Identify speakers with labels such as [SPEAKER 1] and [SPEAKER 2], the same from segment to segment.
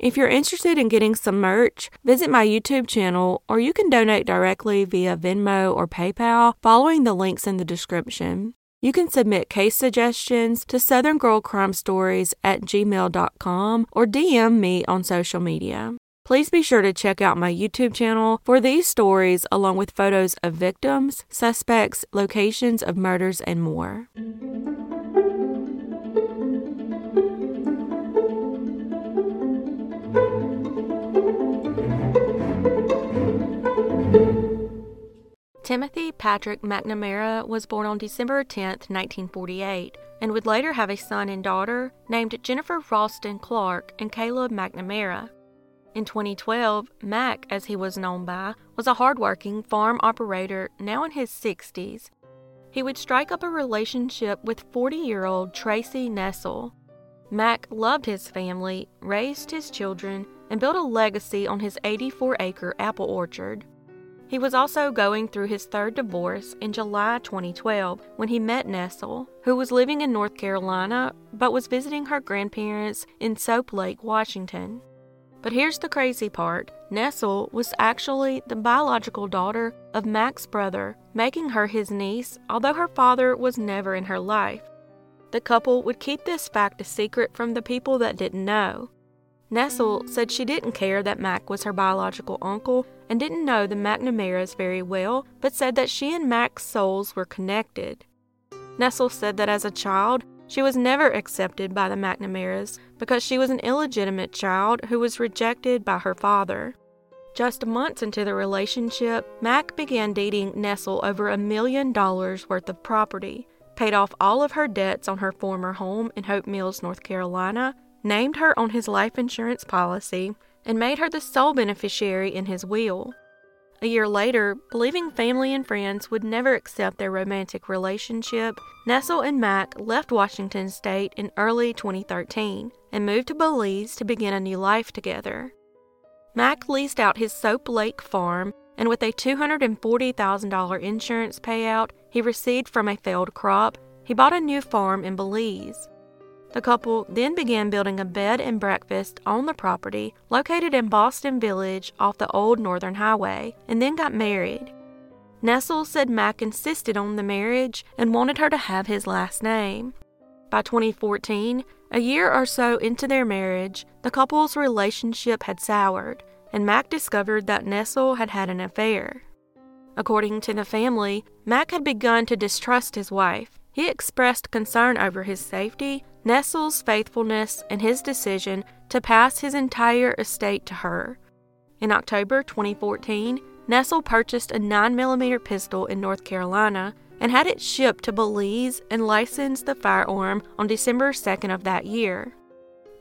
[SPEAKER 1] If you're interested in getting some merch, visit my YouTube channel or you can donate directly via Venmo or PayPal following the links in the description. You can submit case suggestions to Southern Girl Crime Stories at gmail.com or DM me on social media. Please be sure to check out my YouTube channel for these stories along with photos of victims, suspects, locations of murders, and more. Timothy Patrick McNamara was born on December 10, 1948, and would later have a son and daughter named Jennifer Ralston Clark and Caleb McNamara. In 2012, Mac, as he was known by, was a hardworking farm operator now in his 60s. He would strike up a relationship with 40 year old Tracy Nessel. Mac loved his family, raised his children, and built a legacy on his 84 acre apple orchard. He was also going through his third divorce in July 2012 when he met Nessel, who was living in North Carolina but was visiting her grandparents in Soap Lake, Washington. But here's the crazy part Nessel was actually the biological daughter of Mac's brother, making her his niece, although her father was never in her life. The couple would keep this fact a secret from the people that didn't know. Nessel said she didn't care that Mac was her biological uncle and didn't know the McNamaras very well, but said that she and Mac's souls were connected. Nessel said that as a child, she was never accepted by the McNamaras because she was an illegitimate child who was rejected by her father. Just months into the relationship, Mac began deeding Nessel over a million dollars worth of property, paid off all of her debts on her former home in Hope Mills, North Carolina, named her on his life insurance policy, and made her the sole beneficiary in his will. A year later, believing family and friends would never accept their romantic relationship, Nessel and Mac left Washington state in early 2013 and moved to Belize to begin a new life together. Mac leased out his Soap Lake farm, and with a $240,000 insurance payout he received from a failed crop, he bought a new farm in Belize. The couple then began building a bed and breakfast on the property located in Boston Village off the old Northern Highway and then got married. Nessel said Mac insisted on the marriage and wanted her to have his last name. By 2014, a year or so into their marriage, the couple's relationship had soured, and Mac discovered that Nessel had had an affair. According to the family, Mac had begun to distrust his wife. He expressed concern over his safety Nessel's faithfulness and his decision to pass his entire estate to her. In October 2014, Nessel purchased a 9mm pistol in North Carolina and had it shipped to Belize and licensed the firearm on December 2nd of that year.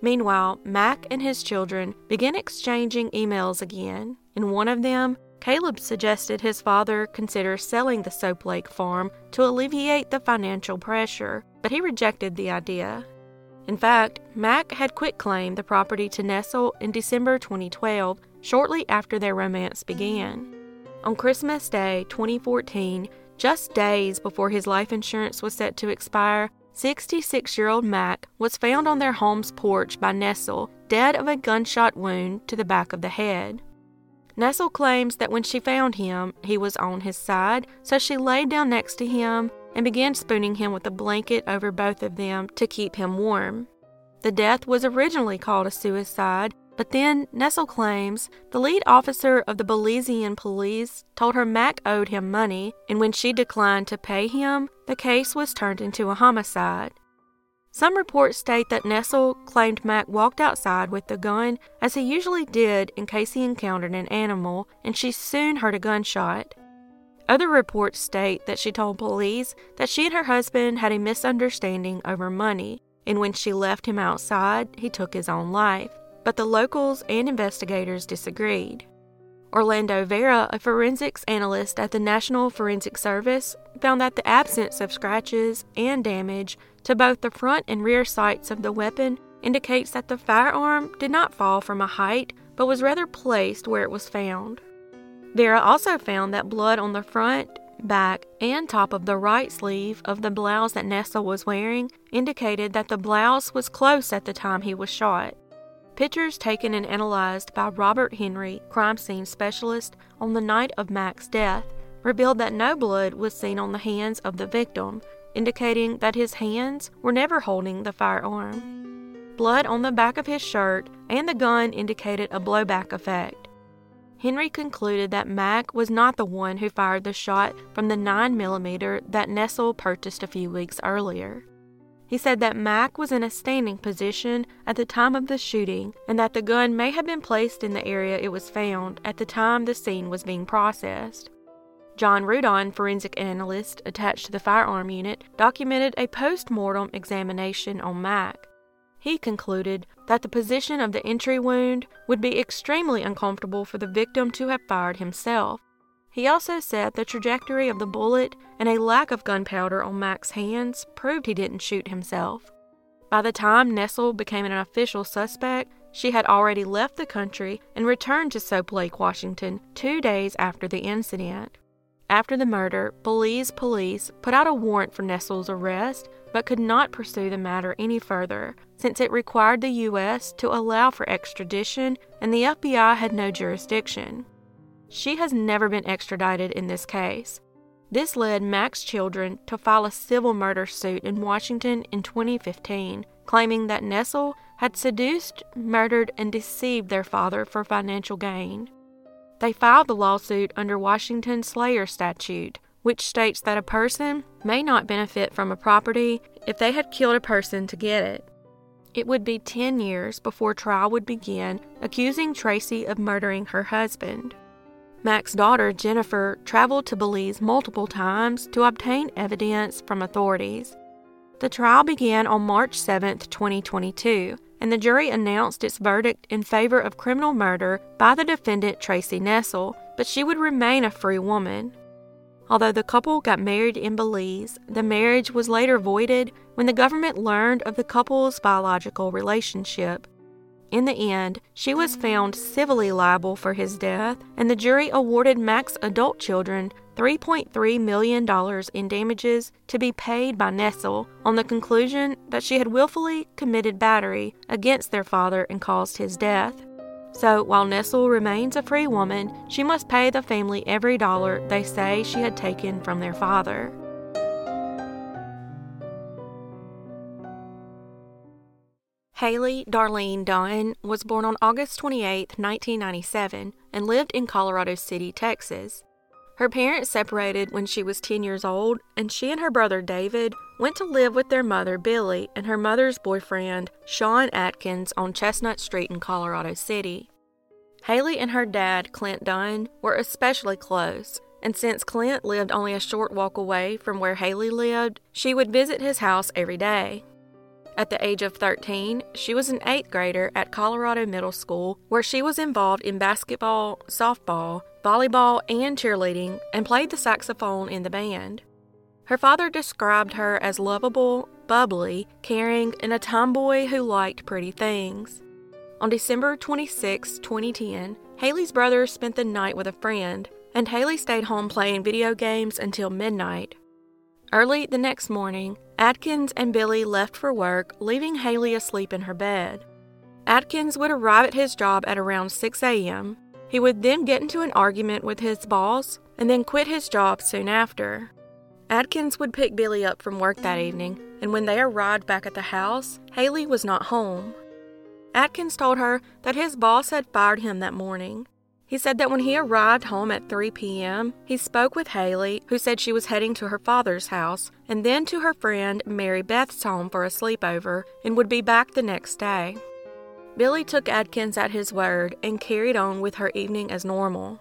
[SPEAKER 1] Meanwhile, Mac and his children began exchanging emails again. In one of them, Caleb suggested his father consider selling the Soap Lake farm to alleviate the financial pressure, but he rejected the idea. In fact, Mac had quitclaimed the property to Nessel in December 2012, shortly after their romance began. On Christmas Day 2014, just days before his life insurance was set to expire, 66 year old Mac was found on their home's porch by Nessel, dead of a gunshot wound to the back of the head. Nessel claims that when she found him, he was on his side, so she laid down next to him and began spooning him with a blanket over both of them to keep him warm. The death was originally called a suicide, but then Nessel claims the lead officer of the Belizean police told her Mac owed him money, and when she declined to pay him, the case was turned into a homicide. Some reports state that Nessel claimed Mac walked outside with the gun, as he usually did in case he encountered an animal, and she soon heard a gunshot. Other reports state that she told police that she and her husband had a misunderstanding over money, and when she left him outside, he took his own life. But the locals and investigators disagreed. Orlando Vera, a forensics analyst at the National Forensic Service, found that the absence of scratches and damage to both the front and rear sights of the weapon indicates that the firearm did not fall from a height but was rather placed where it was found. Vera also found that blood on the front, back, and top of the right sleeve of the blouse that Nessel was wearing indicated that the blouse was close at the time he was shot. Pictures taken and analyzed by Robert Henry, crime scene specialist, on the night of Mac's death revealed that no blood was seen on the hands of the victim, indicating that his hands were never holding the firearm. Blood on the back of his shirt and the gun indicated a blowback effect. Henry concluded that Mac was not the one who fired the shot from the 9mm that Nessel purchased a few weeks earlier. He said that Mac was in a standing position at the time of the shooting and that the gun may have been placed in the area it was found at the time the scene was being processed. John Rudon, forensic analyst attached to the firearm unit, documented a post mortem examination on Mac. He concluded that the position of the entry wound would be extremely uncomfortable for the victim to have fired himself. He also said the trajectory of the bullet and a lack of gunpowder on Mac's hands proved he didn't shoot himself. By the time Nessel became an official suspect, she had already left the country and returned to Soap Lake, Washington, two days after the incident. After the murder, Belize police put out a warrant for Nessel's arrest but could not pursue the matter any further since it required the U.S. to allow for extradition and the FBI had no jurisdiction. She has never been extradited in this case. This led Mac's children to file a civil murder suit in Washington in 2015, claiming that Nessel had seduced, murdered, and deceived their father for financial gain. They filed the lawsuit under Washington's Slayer statute, which states that a person may not benefit from a property if they had killed a person to get it. It would be 10 years before trial would begin, accusing Tracy of murdering her husband. Mac's daughter, Jennifer, traveled to Belize multiple times to obtain evidence from authorities. The trial began on March 7, 2022, and the jury announced its verdict in favor of criminal murder by the defendant Tracy Nessel, but she would remain a free woman. Although the couple got married in Belize, the marriage was later voided when the government learned of the couple's biological relationship. In the end, she was found civilly liable for his death, and the jury awarded Mac's adult children $3.3 million in damages to be paid by Nessel on the conclusion that she had willfully committed battery against their father and caused his death. So, while Nessel remains a free woman, she must pay the family every dollar they say she had taken from their father. Hailey Darlene Dunn was born on August 28, 1997, and lived in Colorado City, Texas. Her parents separated when she was 10 years old, and she and her brother David went to live with their mother Billy and her mother's boyfriend Sean Atkins on Chestnut Street in Colorado City. Hailey and her dad, Clint Dunn, were especially close, and since Clint lived only a short walk away from where Hailey lived, she would visit his house every day. At the age of 13, she was an eighth grader at Colorado Middle School, where she was involved in basketball, softball, volleyball, and cheerleading, and played the saxophone in the band. Her father described her as lovable, bubbly, caring, and a tomboy who liked pretty things. On December 26, 2010, Hailey's brother spent the night with a friend, and Hailey stayed home playing video games until midnight. Early the next morning, Atkins and Billy left for work, leaving Hailey asleep in her bed. Atkins would arrive at his job at around 6 a.m. He would then get into an argument with his boss and then quit his job soon after. Atkins would pick Billy up from work that evening, and when they arrived back at the house, Hailey was not home. Atkins told her that his boss had fired him that morning. He said that when he arrived home at 3 p.m., he spoke with Hailey, who said she was heading to her father's house, and then to her friend Mary Beth's home for a sleepover and would be back the next day. Billy took Adkins at his word and carried on with her evening as normal.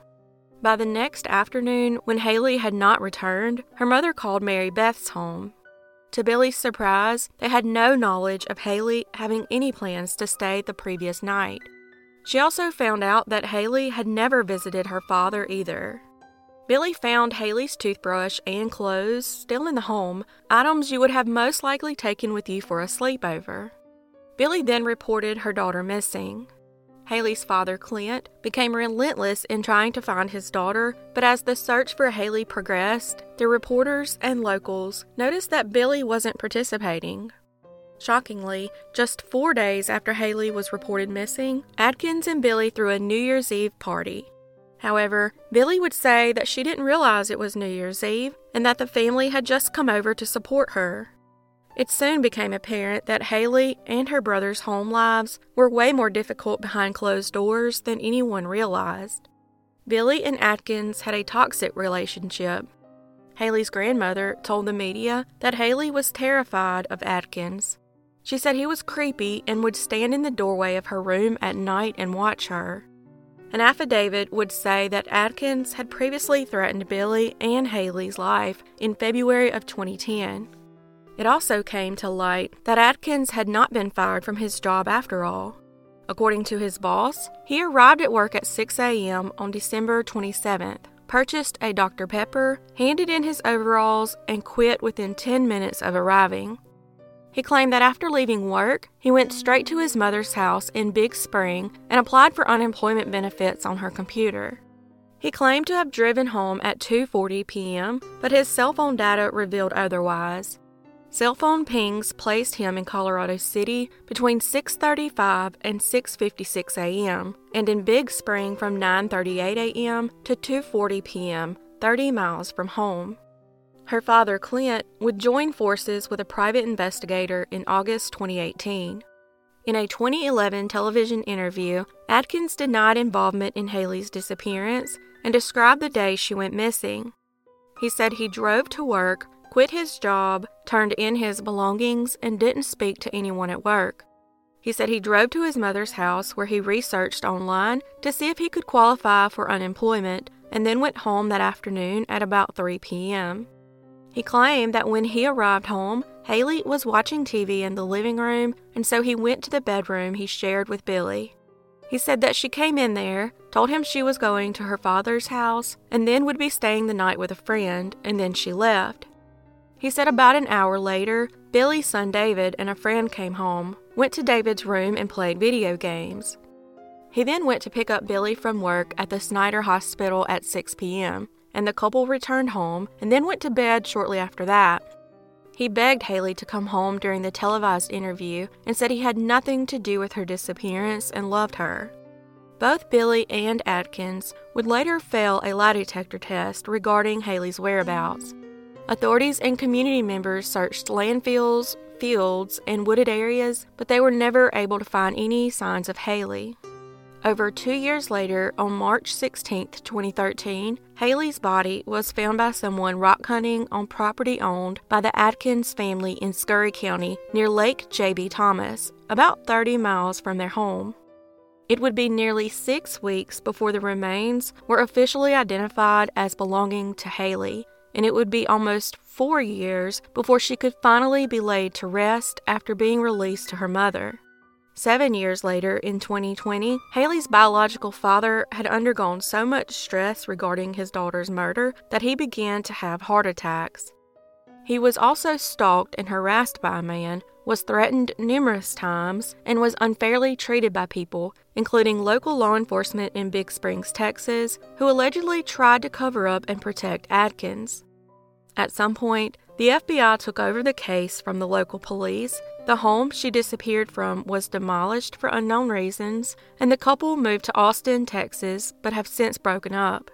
[SPEAKER 1] By the next afternoon, when Hailey had not returned, her mother called Mary Beth's home. To Billy's surprise, they had no knowledge of Hailey having any plans to stay the previous night. She also found out that Hailey had never visited her father either. Billy found Hailey's toothbrush and clothes still in the home, items you would have most likely taken with you for a sleepover. Billy then reported her daughter missing. Hailey's father, Clint, became relentless in trying to find his daughter, but as the search for Hailey progressed, the reporters and locals noticed that Billy wasn't participating. Shockingly, just four days after Hailey was reported missing, Atkins and Billy threw a New Year's Eve party. However, Billy would say that she didn't realize it was New Year's Eve and that the family had just come over to support her. It soon became apparent that Hailey and her brother's home lives were way more difficult behind closed doors than anyone realized. Billy and Atkins had a toxic relationship. Hailey's grandmother told the media that Hailey was terrified of Atkins. She said he was creepy and would stand in the doorway of her room at night and watch her. An affidavit would say that Atkins had previously threatened Billy and Hailey's life in February of 2010. It also came to light that Atkins had not been fired from his job after all. According to his boss, he arrived at work at 6 a.m. on December 27th, purchased a Dr. Pepper, handed in his overalls, and quit within 10 minutes of arriving. He claimed that after leaving work, he went straight to his mother's house in Big Spring and applied for unemployment benefits on her computer. He claimed to have driven home at 2:40 p.m., but his cell phone data revealed otherwise. Cell phone pings placed him in Colorado City between 6:35 and 6:56 a.m. and in Big Spring from 9:38 a.m. to 2:40 p.m., 30 miles from home. Her father, Clint, would join forces with a private investigator in August 2018. In a 2011 television interview, Atkins denied involvement in Hailey's disappearance and described the day she went missing. He said he drove to work, quit his job, turned in his belongings, and didn't speak to anyone at work. He said he drove to his mother's house where he researched online to see if he could qualify for unemployment and then went home that afternoon at about 3 p.m. He claimed that when he arrived home, Hailey was watching TV in the living room, and so he went to the bedroom he shared with Billy. He said that she came in there, told him she was going to her father's house, and then would be staying the night with a friend, and then she left. He said about an hour later, Billy's son David and a friend came home, went to David's room, and played video games. He then went to pick up Billy from work at the Snyder Hospital at 6 p.m., and the couple returned home and then went to bed shortly after that. He begged Hailey to come home during the televised interview and said he had nothing to do with her disappearance and loved her. Both Billy and Atkins would later fail a lie detector test regarding Hailey's whereabouts. Authorities and community members searched landfills, fields, and wooded areas, but they were never able to find any signs of Hailey. Over two years later, on March 16, 2013, Hailey's body was found by someone rock hunting on property owned by the Atkins family in Scurry County near Lake J.B. Thomas, about 30 miles from their home. It would be nearly six weeks before the remains were officially identified as belonging to Hailey, and it would be almost four years before she could finally be laid to rest after being released to her mother. Seven years later, in 2020, Hailey's biological father had undergone so much stress regarding his daughter's murder that he began to have heart attacks. He was also stalked and harassed by a man, was threatened numerous times, and was unfairly treated by people, including local law enforcement in Big Springs, Texas, who allegedly tried to cover up and protect Atkins. At some point, the FBI took over the case from the local police. The home she disappeared from was demolished for unknown reasons, and the couple moved to Austin, Texas, but have since broken up.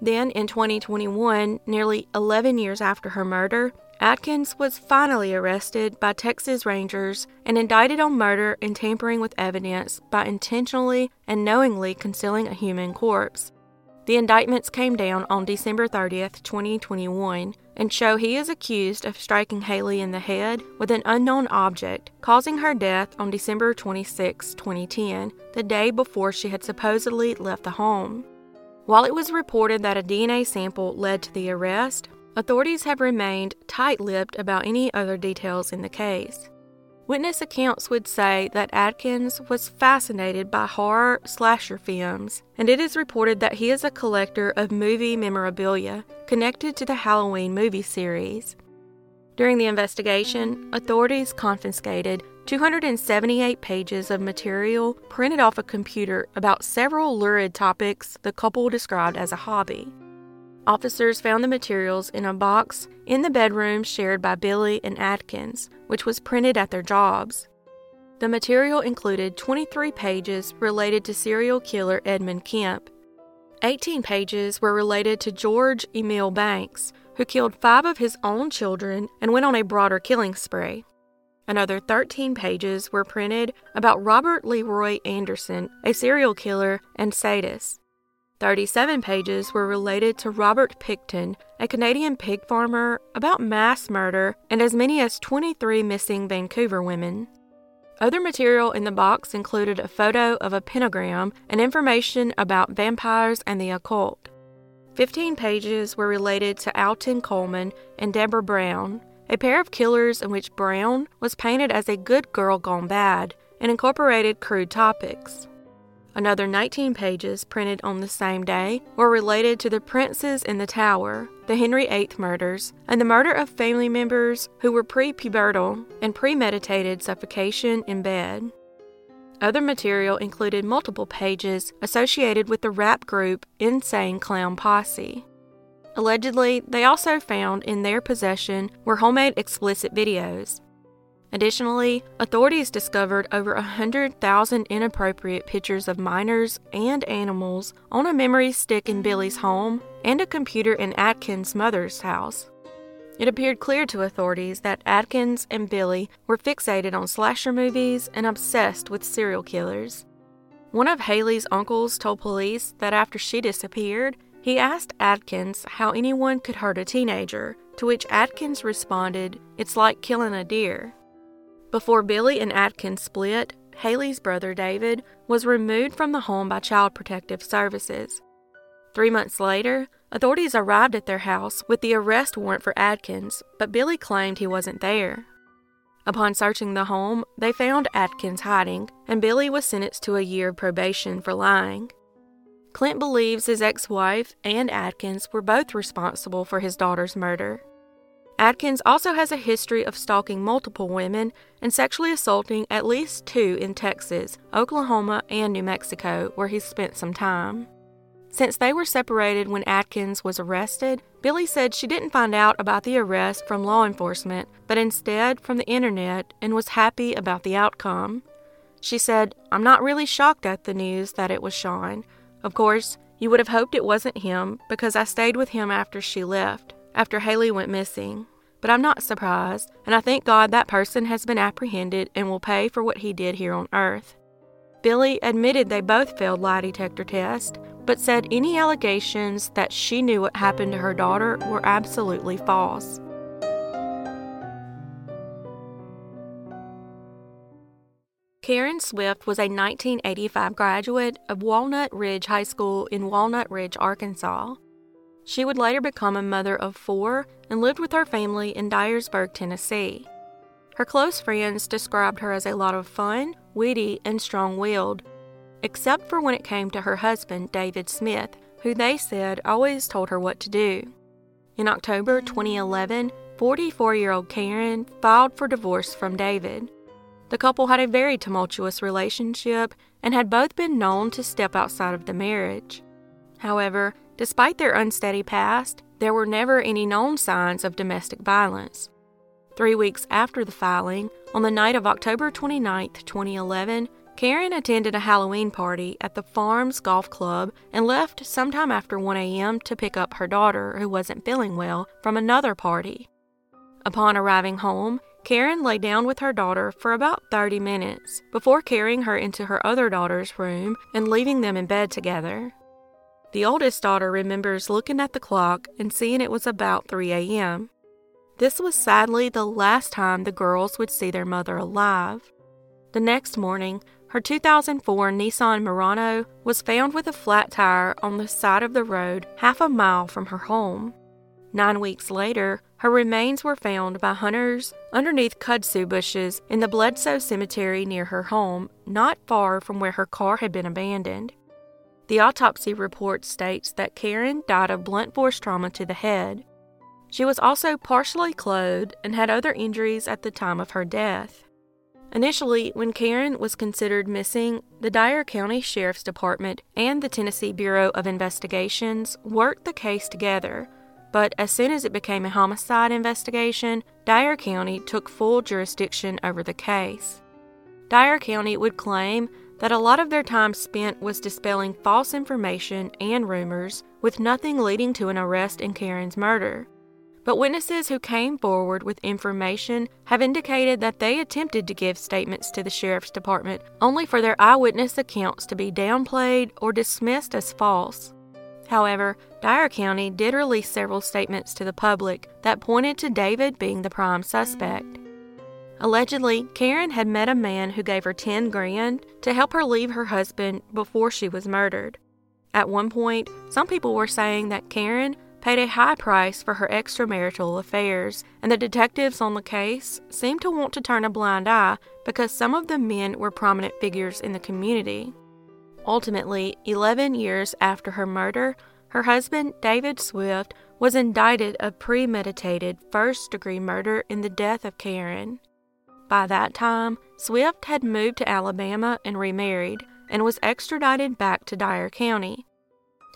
[SPEAKER 1] Then, in 2021, nearly 11 years after her murder, Atkins was finally arrested by Texas Rangers and indicted on murder and tampering with evidence by intentionally and knowingly concealing a human corpse. The indictments came down on December 30th, 2021, and show he is accused of striking Hailey in the head with an unknown object, causing her death on December 26, 2010, the day before she had supposedly left the home. While it was reported that a DNA sample led to the arrest, authorities have remained tight lipped about any other details in the case. Witness accounts would say that Adkins was fascinated by horror slasher films, and it is reported that he is a collector of movie memorabilia connected to the Halloween movie series. During the investigation, authorities confiscated 278 pages of material printed off a computer about several lurid topics the couple described as a hobby. Officers found the materials in a box in the bedroom shared by Billy and Adkins, which was printed at their jobs. The material included 23 pages related to serial killer Edmund Kemp. 18 pages were related to George Emil Banks, who killed five of his own children and went on a broader killing spree. Another 13 pages were printed about Robert Leroy Anderson, a serial killer and sadist. 37 pages were related to Robert Pickton, a Canadian pig farmer, about mass murder and as many as 23 missing Vancouver women. Other material in the box included a photo of a pentagram and information about vampires and the occult. Fifteen pages were related to Alton Coleman and Deborah Brown, a pair of killers in which Brown was painted as a good girl gone bad and incorporated crude topics. Another 19 pages printed on the same day were related to the princes in the tower, the Henry VIII murders, and the murder of family members who were prepubertal and premeditated suffocation in bed. Other material included multiple pages associated with the rap group Insane Clown Posse. Allegedly, they also found in their possession were homemade explicit videos. Additionally, authorities discovered over 100,000 inappropriate pictures of minors and animals on a memory stick in Billy's home and a computer in Atkins' mother's house. It appeared clear to authorities that Atkins and Billy were fixated on slasher movies and obsessed with serial killers. One of Hailey's uncles told police that after she disappeared, he asked Atkins how anyone could hurt a teenager, to which Atkins responded, It's like killing a deer. Before Billy and Atkins split, Hailey's brother David was removed from the home by Child Protective Services. Three months later, authorities arrived at their house with the arrest warrant for Atkins, but Billy claimed he wasn't there. Upon searching the home, they found Atkins hiding, and Billy was sentenced to a year of probation for lying. Clint believes his ex wife and Atkins were both responsible for his daughter's murder. Atkins also has a history of stalking multiple women and sexually assaulting at least two in Texas, Oklahoma, and New Mexico, where he spent some time. Since they were separated when Atkins was arrested, Billy said she didn't find out about the arrest from law enforcement, but instead from the internet and was happy about the outcome. She said, I'm not really shocked at the news that it was Sean. Of course, you would have hoped it wasn't him because I stayed with him after she left after Hailey went missing. But I'm not surprised, and I thank God that person has been apprehended and will pay for what he did here on Earth. Billy admitted they both failed lie detector tests, but said any allegations that she knew what happened to her daughter were absolutely false. Karen Swift was a 1985 graduate of Walnut Ridge High School in Walnut Ridge, Arkansas. She would later become a mother of four and lived with her family in Dyersburg, Tennessee. Her close friends described her as a lot of fun, witty, and strong willed, except for when it came to her husband, David Smith, who they said always told her what to do. In October 2011, 44 year old Karen filed for divorce from David. The couple had a very tumultuous relationship and had both been known to step outside of the marriage. However, Despite their unsteady past, there were never any known signs of domestic violence. Three weeks after the filing, on the night of October 29, 2011, Karen attended a Halloween party at the Farms Golf Club and left sometime after 1 a.m. to pick up her daughter, who wasn't feeling well, from another party. Upon arriving home, Karen lay down with her daughter for about 30 minutes before carrying her into her other daughter's room and leaving them in bed together. The oldest daughter remembers looking at the clock and seeing it was about 3 a.m. This was sadly the last time the girls would see their mother alive. The next morning, her 2004 Nissan Murano was found with a flat tire on the side of the road half a mile from her home. Nine weeks later, her remains were found by hunters underneath kudzu bushes in the Bledsoe Cemetery near her home, not far from where her car had been abandoned. The autopsy report states that Karen died of blunt force trauma to the head. She was also partially clothed and had other injuries at the time of her death. Initially, when Karen was considered missing, the Dyer County Sheriff's Department and the Tennessee Bureau of Investigations worked the case together, but as soon as it became a homicide investigation, Dyer County took full jurisdiction over the case. Dyer County would claim that a lot of their time spent was dispelling false information and rumors, with nothing leading to an arrest in Karen's murder. But witnesses who came forward with information have indicated that they attempted to give statements to the Sheriff's Department only for their eyewitness accounts to be downplayed or dismissed as false. However, Dyer County did release several statements to the public that pointed to David being the prime suspect. Allegedly, Karen had met a man who gave her 10 grand to help her leave her husband before she was murdered. At one point, some people were saying that Karen paid a high price for her extramarital affairs, and the detectives on the case seemed to want to turn a blind eye because some of the men were prominent figures in the community. Ultimately, 11 years after her murder, her husband, David Swift, was indicted of premeditated first degree murder in the death of Karen. By that time, Swift had moved to Alabama and remarried and was extradited back to Dyer County.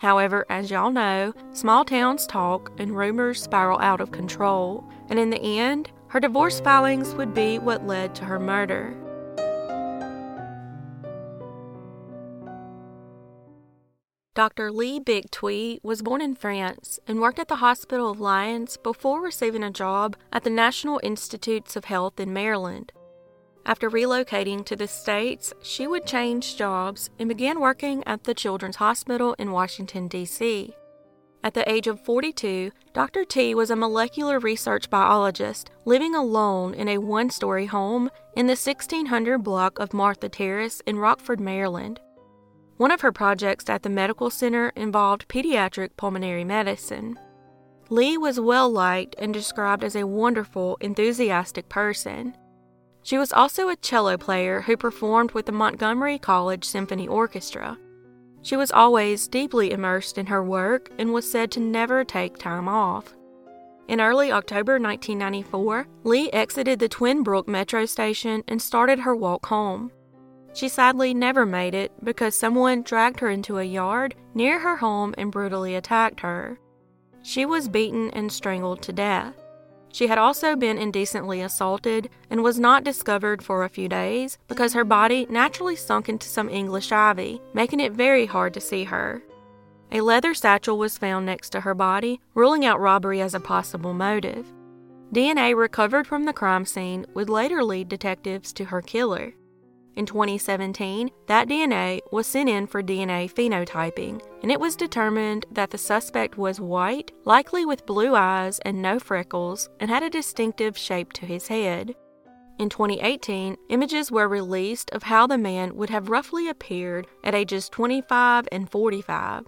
[SPEAKER 1] However, as y'all know, small towns talk and rumors spiral out of control, and in the end, her divorce filings would be what led to her murder. Dr. Le Bich-Thuy was born in France and worked at the Hospital of Lyons before receiving a job at the National Institutes of Health in Maryland. After relocating to the States, she would change jobs and began working at the Children's Hospital in Washington, D.C. At the age of 42, Dr. T was a molecular research biologist living alone in a one story home in the 1600 block of Martha Terrace in Rockville, Maryland. One of her projects at the medical center involved pediatric pulmonary medicine. Le was well liked and described as a wonderful, enthusiastic person. She was also a cello player who performed with the Montgomery College Symphony Orchestra. She was always deeply immersed in her work and was said to never take time off. In early October 1994, Le exited the Twinbrook metro station and started her walk home. She sadly never made it because someone dragged her into a yard near her home and brutally attacked her. She was beaten and strangled to death. She had also been indecently assaulted and was not discovered for a few days because her body naturally sunk into some English ivy, making it very hard to see her. A leather satchel was found next to her body, ruling out robbery as a possible motive. DNA recovered from the crime scene would later lead detectives to her killer. In 2017, that DNA was sent in for DNA phenotyping, and it was determined that the suspect was white, likely with blue eyes and no freckles, and had a distinctive shape to his head. In 2018, images were released of how the man would have roughly appeared at ages 25 and 45.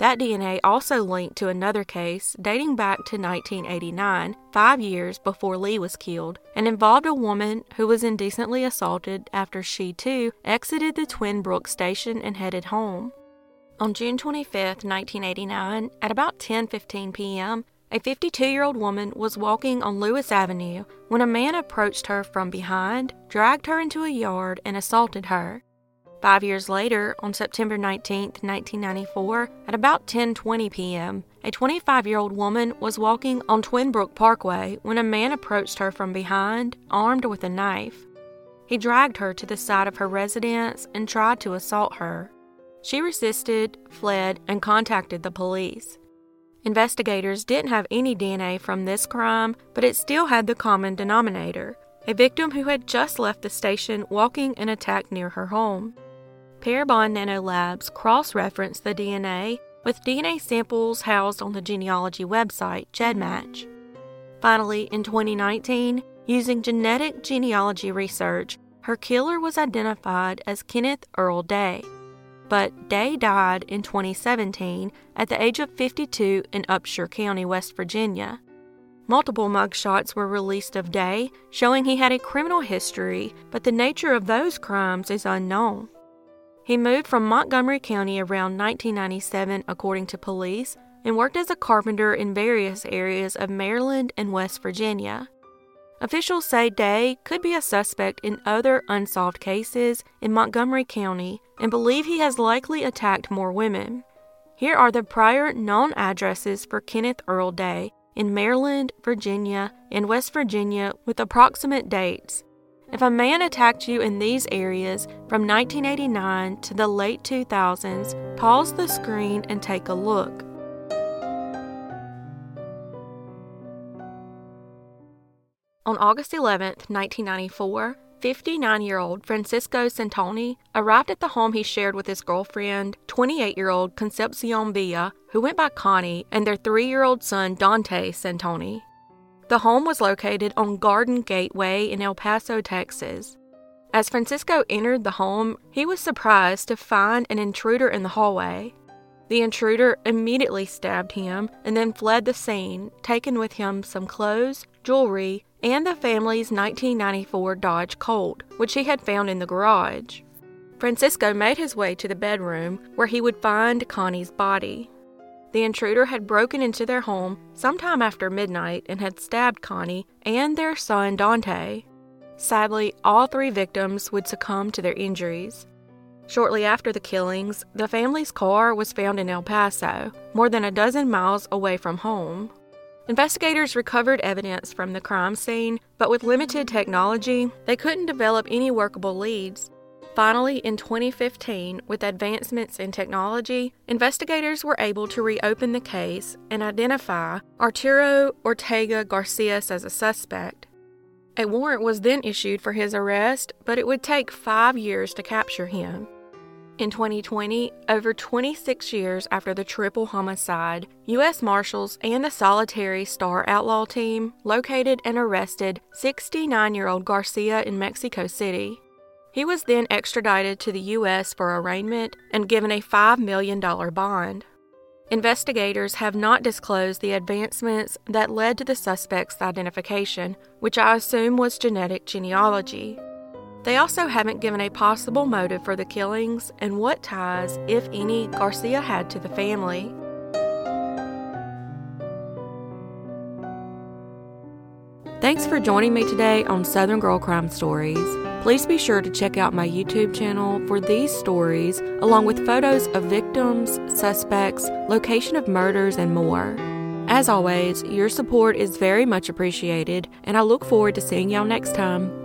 [SPEAKER 1] That DNA also linked to another case dating back to 1989, five years before Le was killed, and involved a woman who was indecently assaulted after she too exited the Twinbrook station and headed home. On June 25, 1989, at about 10:15 p.m., a 52-year-old woman was walking on Lewis Avenue when a man approached her from behind, dragged her into a yard, and assaulted her. Five years later, on September 19, 1994, at about 10:20 p.m., a 25-year-old woman was walking on Twinbrook Parkway when a man approached her from behind, armed with a knife. He dragged her to the side of her residence and tried to assault her. She resisted, fled, and contacted the police. Investigators didn't have any DNA from this crime, but it still had the common denominator a victim who had just left the station walking an attack near her home. Parabon Nanolabs cross referenced the DNA with DNA samples housed on the genealogy website GEDmatch. Finally, in 2019, using genetic genealogy research, her killer was identified as Kenneth Earl Day. but Day died in 2017 at the age of 52 in Upshur County, West Virginia. Multiple mugshots were released of Day, showing he had a criminal history, but the nature of those crimes is unknown. He moved from Montgomery County around 1997, according to police, and worked as a carpenter in various areas of Maryland and West Virginia. Officials say Day could be a suspect in other unsolved cases in Montgomery County and believe he has likely attacked more women. Here are the prior known addresses for Kenneth Earl Day in Maryland, Virginia, and West Virginia with approximate dates. If a man attacked you in these areas from 1989 to the late 2000s, pause the screen and take a look. On August 11, 1994, 59 year old Francisco Santoni arrived at the home he shared with his girlfriend, 28 year old Concepcion Villa, who went by Connie, and their three year old son, Dante Santoni. The home was located on Garden Gateway in El Paso, Texas. As Francisco entered the home, he was surprised to find an intruder in the hallway. The intruder immediately stabbed him and then fled the scene, taking with him some clothes, jewelry, and the family's 1994 Dodge Colt, which he had found in the garage. Francisco made his way to the bedroom where he would find Connie's body. The intruder had broken into their home sometime after midnight and had stabbed Connie and their son Dante. Sadly, all three victims would succumb to their injuries. Shortly after the killings, the family's car was found in El Paso, more than a dozen miles away from home. Investigators recovered evidence from the crime scene, but with limited technology, they couldn't develop any workable leads. Finally, in 2015, with advancements in technology, investigators were able to reopen the case and identify Arturo Ortega Garcias as a suspect. A warrant was then issued for his arrest, but it would take five years to capture him. In 2020, over 26 years after the triple homicide, U.S. Marshals and the solitary Star Outlaw team located and arrested 69 year old Garcia in Mexico City. He was then extradited to the U.S. for arraignment and given a $5 million bond. Investigators have not disclosed the advancements that led to the suspect's identification, which I assume was genetic genealogy. They also haven't given a possible motive for the killings and what ties, if any, Garcia had to the family. Thanks for joining me today on Southern Girl Crime Stories. Please be sure to check out my YouTube channel for these stories, along with photos of victims, suspects, location of murders, and more. As always, your support is very much appreciated, and I look forward to seeing y'all next time.